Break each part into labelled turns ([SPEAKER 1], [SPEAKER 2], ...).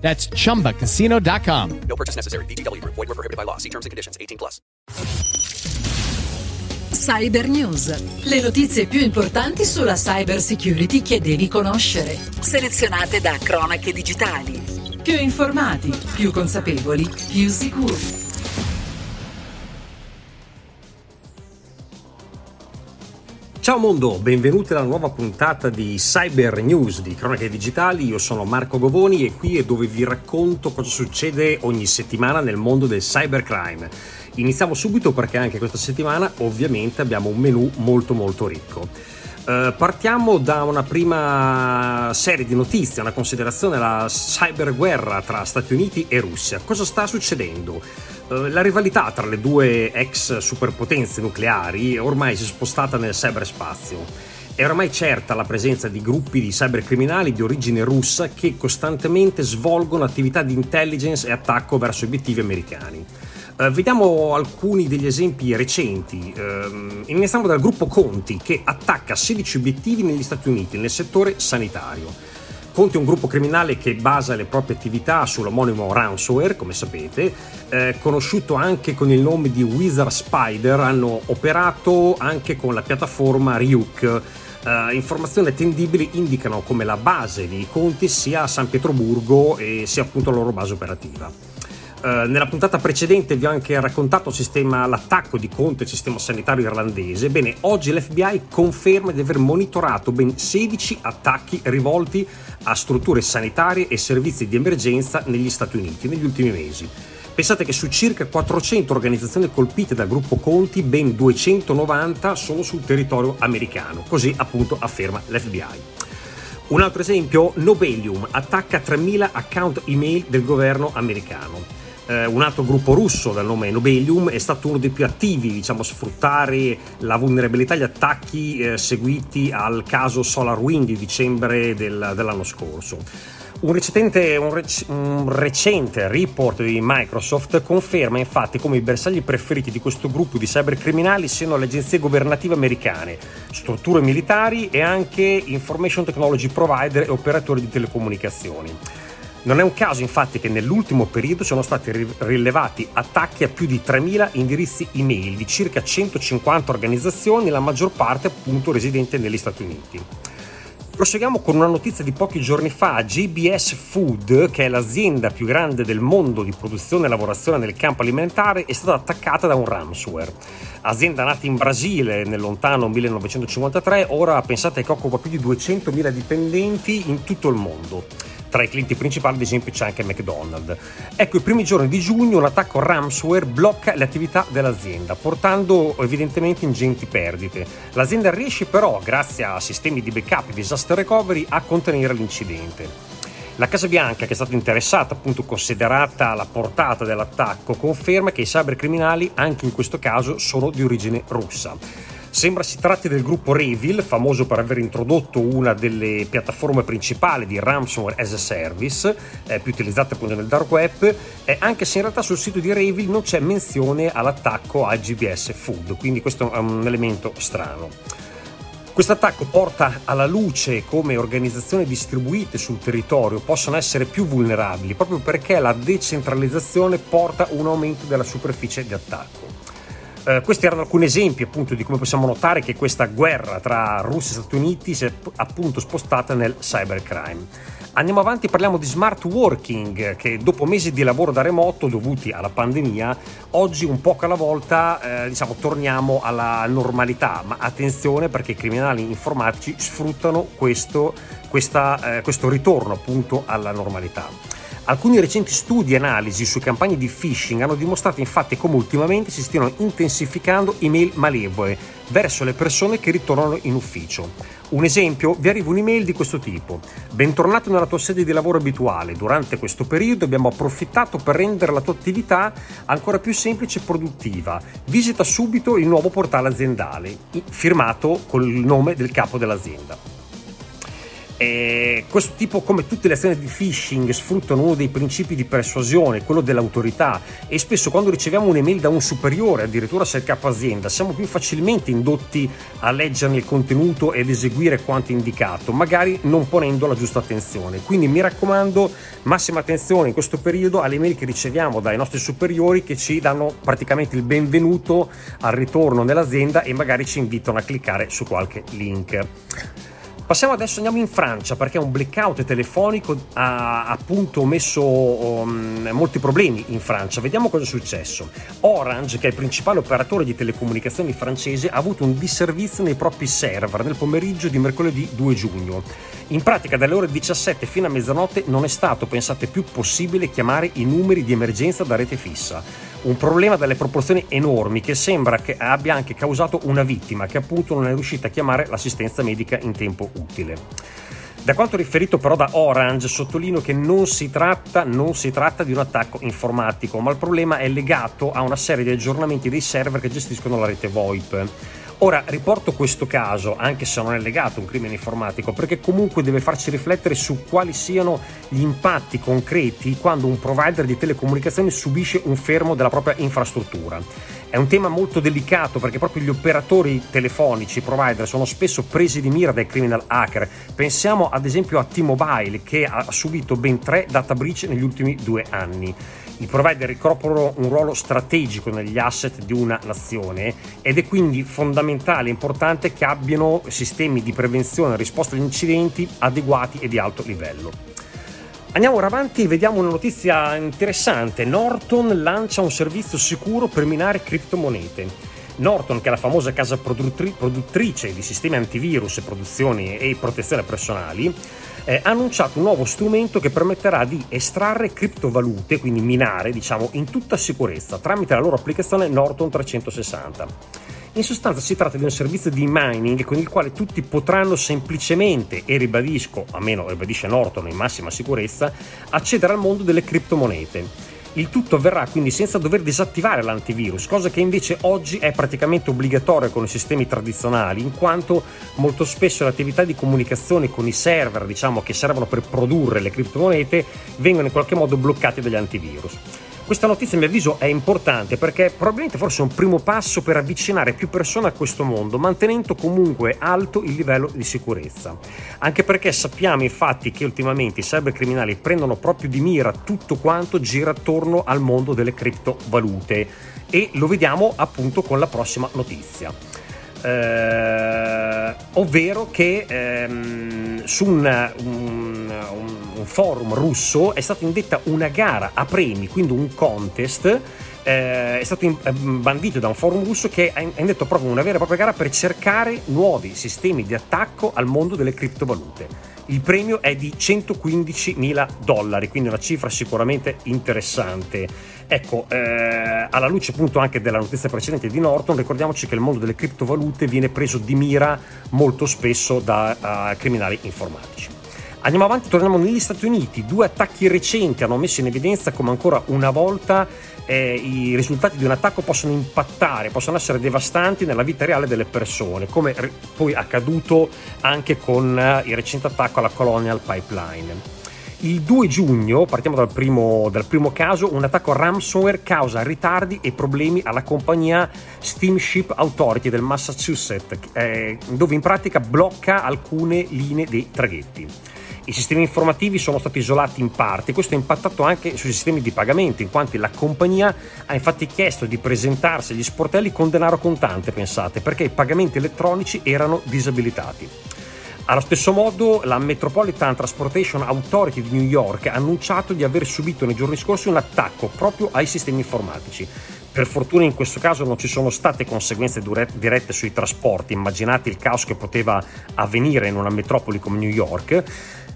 [SPEAKER 1] That's chumbacasino.com.
[SPEAKER 2] No purchase necessary. VGW Group. Void were prohibited by law. See terms and conditions. 18 plus.
[SPEAKER 3] Cyber News. Le notizie più importanti sulla cyber security che devi conoscere. Selezionate da Cronache Digitali. Più informati, più consapevoli, più sicuri.
[SPEAKER 4] Ciao mondo, benvenuti alla nuova puntata di Cyber News di Cronache Digitali. Io sono Marco Govoni e qui è dove vi racconto cosa succede ogni settimana nel mondo del cybercrime. Iniziamo subito perché anche questa settimana ovviamente abbiamo un menu molto molto ricco. Uh, partiamo da una prima serie di notizie, una considerazione, la cyberguerra tra Stati Uniti e Russia. Cosa sta succedendo? Uh, la rivalità tra le due ex superpotenze nucleari ormai si è spostata nel cyberspazio. È ormai certa la presenza di gruppi di cybercriminali di origine russa che costantemente svolgono attività di intelligence e attacco verso obiettivi americani. Uh, vediamo alcuni degli esempi recenti. Uh, iniziamo dal gruppo Conti che attacca 16 obiettivi negli Stati Uniti nel settore sanitario. Conti è un gruppo criminale che basa le proprie attività sull'omonimo ransomware, come sapete, eh, conosciuto anche con il nome di Wizard Spider, hanno operato anche con la piattaforma Ryuk. Uh, informazioni attendibili indicano come la base di Conti sia a San Pietroburgo e sia appunto la loro base operativa. Uh, nella puntata precedente vi ho anche raccontato sistema, l'attacco di Conte al sistema sanitario irlandese. Bene, oggi l'FBI conferma di aver monitorato ben 16 attacchi rivolti a strutture sanitarie e servizi di emergenza negli Stati Uniti negli ultimi mesi. Pensate che su circa 400 organizzazioni colpite dal gruppo Conti, ben 290 sono sul territorio americano, così appunto afferma l'FBI. Un altro esempio, Nobelium attacca 3.000 account email del governo americano eh, un altro gruppo russo dal nome Nobelium è stato uno dei più attivi diciamo, a sfruttare la vulnerabilità e gli attacchi eh, seguiti al caso SolarWind di dicembre del, dell'anno scorso. Un recente, un, rec- un recente, report di Microsoft conferma infatti come i bersagli preferiti di questo gruppo di cybercriminali siano le agenzie governative americane, strutture militari e anche information technology provider e operatori di telecomunicazioni. Non è un caso infatti che nell'ultimo periodo sono stati rilevati attacchi a più di 3.000 indirizzi email di circa 150 organizzazioni, la maggior parte appunto residente negli Stati Uniti. Proseguiamo con una notizia di pochi giorni fa. GBS Food, che è l'azienda più grande del mondo di produzione e lavorazione nel campo alimentare, è stata attaccata da un ransomware. Azienda nata in Brasile nel lontano 1953, ora pensate che occupa più di 200.000 dipendenti in tutto il mondo. Tra i clienti principali, ad esempio, c'è anche McDonald's. Ecco, i primi giorni di giugno un attacco ransomware blocca le attività dell'azienda, portando evidentemente ingenti perdite. L'azienda riesce però, grazie a sistemi di backup e disaster recovery, a contenere l'incidente. La Casa Bianca, che è stata interessata, appunto considerata la portata dell'attacco, conferma che i cybercriminali, anche in questo caso, sono di origine russa. Sembra si tratti del gruppo Revil, famoso per aver introdotto una delle piattaforme principali di ransomware as a service, eh, più utilizzate appunto nel dark web, eh, anche se in realtà sul sito di Revil non c'è menzione all'attacco a GBS Food, quindi questo è un elemento strano. Questo attacco porta alla luce come organizzazioni distribuite sul territorio possono essere più vulnerabili, proprio perché la decentralizzazione porta un aumento della superficie di attacco. Eh, questi erano alcuni esempi appunto di come possiamo notare che questa guerra tra Russia e Stati Uniti si è appunto spostata nel cybercrime. Andiamo avanti, parliamo di smart working che dopo mesi di lavoro da remoto dovuti alla pandemia, oggi un po' alla volta eh, diciamo, torniamo alla normalità, ma attenzione perché i criminali informatici sfruttano questo, questa, eh, questo ritorno appunto alla normalità. Alcuni recenti studi e analisi su campagne di phishing hanno dimostrato infatti come ultimamente si stiano intensificando email malevole verso le persone che ritornano in ufficio. Un esempio, vi arriva un'email di questo tipo. Bentornato nella tua sede di lavoro abituale. Durante questo periodo abbiamo approfittato per rendere la tua attività ancora più semplice e produttiva. Visita subito il nuovo portale aziendale, firmato col nome del capo dell'azienda. E questo tipo, come tutte le azioni di phishing, sfruttano uno dei principi di persuasione, quello dell'autorità, e spesso quando riceviamo un'email da un superiore, addirittura se il capo azienda, siamo più facilmente indotti a leggerne il contenuto ed eseguire quanto indicato, magari non ponendo la giusta attenzione. Quindi mi raccomando, massima attenzione in questo periodo alle email che riceviamo dai nostri superiori che ci danno praticamente il benvenuto al ritorno nell'azienda e magari ci invitano a cliccare su qualche link. Passiamo adesso, andiamo in Francia perché un blackout telefonico ha appunto messo um, molti problemi in Francia. Vediamo cosa è successo. Orange, che è il principale operatore di telecomunicazioni francese, ha avuto un disservizio nei propri server nel pomeriggio di mercoledì 2 giugno. In pratica dalle ore 17 fino a mezzanotte non è stato, pensate, più possibile chiamare i numeri di emergenza da rete fissa. Un problema dalle proporzioni enormi che sembra che abbia anche causato una vittima che appunto non è riuscita a chiamare l'assistenza medica in tempo utile. Da quanto riferito però da Orange, sottolineo che non si, tratta, non si tratta di un attacco informatico, ma il problema è legato a una serie di aggiornamenti dei server che gestiscono la rete VoIP. Ora riporto questo caso, anche se non è legato a un crimine informatico, perché comunque deve farci riflettere su quali siano gli impatti concreti quando un provider di telecomunicazioni subisce un fermo della propria infrastruttura. È un tema molto delicato perché proprio gli operatori telefonici, i provider, sono spesso presi di mira dai criminal hacker. Pensiamo ad esempio a T-Mobile che ha subito ben tre data breach negli ultimi due anni. I provider ricoprono un ruolo strategico negli asset di una nazione ed è quindi fondamentale e importante che abbiano sistemi di prevenzione e risposta agli incidenti adeguati e di alto livello. Andiamo ora avanti vediamo una notizia interessante. Norton lancia un servizio sicuro per minare criptomonete. Norton, che è la famosa casa produttri- produttrice di sistemi antivirus, produzioni e protezione personali, eh, ha annunciato un nuovo strumento che permetterà di estrarre criptovalute, quindi minare, diciamo, in tutta sicurezza tramite la loro applicazione Norton 360. In sostanza si tratta di un servizio di mining con il quale tutti potranno semplicemente, e ribadisco, a meno ribadisce Norton in massima sicurezza, accedere al mondo delle criptomonete. Il tutto avverrà quindi senza dover disattivare l'antivirus, cosa che invece oggi è praticamente obbligatoria con i sistemi tradizionali, in quanto molto spesso le attività di comunicazione con i server, diciamo, che servono per produrre le criptomonete, vengono in qualche modo bloccati dagli antivirus. Questa notizia, a mio avviso, è importante perché probabilmente forse è un primo passo per avvicinare più persone a questo mondo, mantenendo comunque alto il livello di sicurezza. Anche perché sappiamo infatti che ultimamente i cybercriminali prendono proprio di mira tutto quanto gira attorno al mondo delle criptovalute e lo vediamo appunto con la prossima notizia. Eh, ovvero che ehm, su un, un, un, forum russo è stata indetta una gara a premi, quindi un contest. Eh, è stato bandito da un forum russo che ha indetto proprio una vera e propria gara per cercare nuovi sistemi di attacco al mondo delle criptovalute. Il premio è di 115 mila dollari, quindi una cifra sicuramente interessante. Ecco, eh, alla luce appunto anche della notizia precedente di Norton, ricordiamoci che il mondo delle criptovalute viene preso di mira molto spesso da uh, criminali informatici. Andiamo avanti, torniamo negli Stati Uniti. Due attacchi recenti hanno messo in evidenza come ancora una volta eh, i risultati di un attacco possono impattare, possono essere devastanti nella vita reale delle persone, come poi accaduto anche con eh, il recente attacco alla Colonial Pipeline. Il 2 giugno, partiamo dal primo, dal primo, caso, un attacco ransomware causa ritardi e problemi alla compagnia Steamship Authority del Massachusetts, eh, dove in pratica blocca alcune linee dei traghetti. I sistemi informativi sono stati isolati in parte, questo ha impattato anche sui sistemi di pagamento, in quanto la compagnia ha infatti chiesto di presentarsi agli sportelli con denaro contante, pensate, perché i pagamenti elettronici erano disabilitati. Allo stesso modo, la Metropolitan Transportation Authority di New York ha annunciato di aver subito nei giorni scorsi un attacco proprio ai sistemi informatici. Per fortuna in questo caso non ci sono state conseguenze dirette sui trasporti, immaginate il caos che poteva avvenire in una metropoli come New York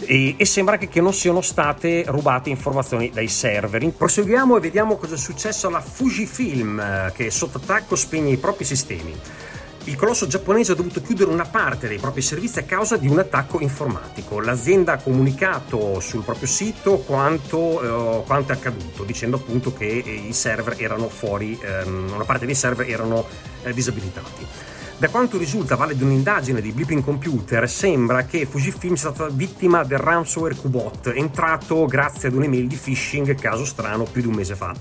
[SPEAKER 4] e, e sembra che, che, non siano state rubate informazioni dai server. Proseguiamo e vediamo cosa è successo alla Fujifilm eh, che sotto attacco spegne i propri sistemi. Il colosso giapponese ha dovuto chiudere una parte dei propri servizi a causa di un attacco informatico. L'azienda ha comunicato sul proprio sito quanto, eh, quanto è accaduto, dicendo appunto che i server erano fuori, ehm, una parte dei server erano eh, disabilitati. Da quanto risulta, vale di un'indagine di Blipping Computer, sembra che Fujifilm sia stata vittima del ransomware Qbot, entrato grazie ad un'email di phishing, caso strano, più di un mese fa.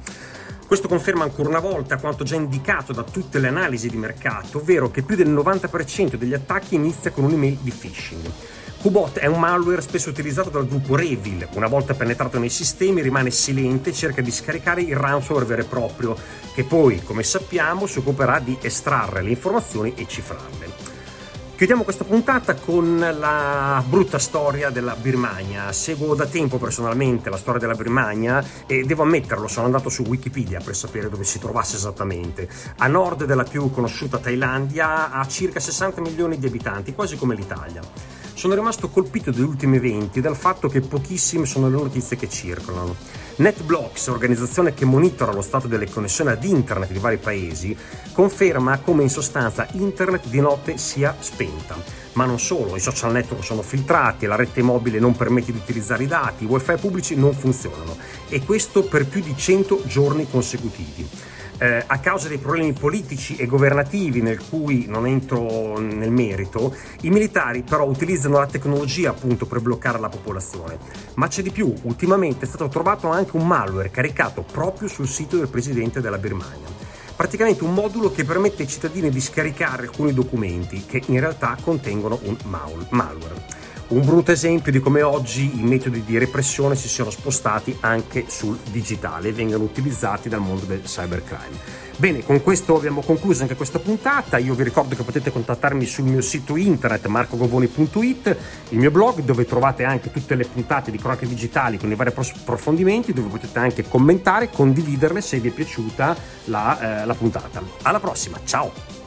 [SPEAKER 4] Questo conferma ancora una volta quanto già indicato da tutte le analisi di mercato, ovvero che più del 90% degli attacchi inizia con un'email di phishing. Qbot è un malware spesso utilizzato dal gruppo Revil. Una volta penetrato nei sistemi rimane silente e cerca di scaricare il ransomware vero e proprio, che poi, come sappiamo, si occuperà di estrarre le informazioni e cifrarle. Chiudiamo questa puntata con la brutta storia della Birmania. Seguo da tempo personalmente la storia della Birmania e devo ammetterlo, sono andato su Wikipedia per sapere dove si trovasse esattamente. A nord della più conosciuta Thailandia ha circa 60 milioni di abitanti, quasi come l'Italia. Sono rimasto colpito dagli ultimi eventi dal fatto che pochissime sono le notizie che circolano. NetBlocks, organizzazione che monitora lo stato delle connessioni ad internet di vari paesi, conferma come in sostanza internet di notte sia spenta. Ma non solo, i social network sono filtrati, la rete mobile non permette di utilizzare i dati, i wifi pubblici non funzionano e questo per più di 100 giorni consecutivi eh, a causa dei problemi politici e governativi nel cui non entro nel merito, i militari però utilizzano la tecnologia appunto per bloccare la popolazione. Ma c'è di più, ultimamente è stato trovato anche un malware caricato proprio sul sito del presidente della Birmania. Praticamente un modulo che permette ai cittadini di scaricare alcuni documenti che in realtà contengono un malware. Un brutto esempio di come oggi i metodi di repressione si siano spostati anche sul digitale e vengano utilizzati dal mondo del cybercrime. Bene, con questo abbiamo concluso anche questa puntata. Io vi ricordo che potete contattarmi sul mio sito internet marcogovoni.it, il mio blog dove trovate anche tutte le puntate di cronache digitali con i vari approfondimenti, dove potete anche commentare, condividerle se vi è piaciuta la, eh, la puntata. Alla prossima, ciao!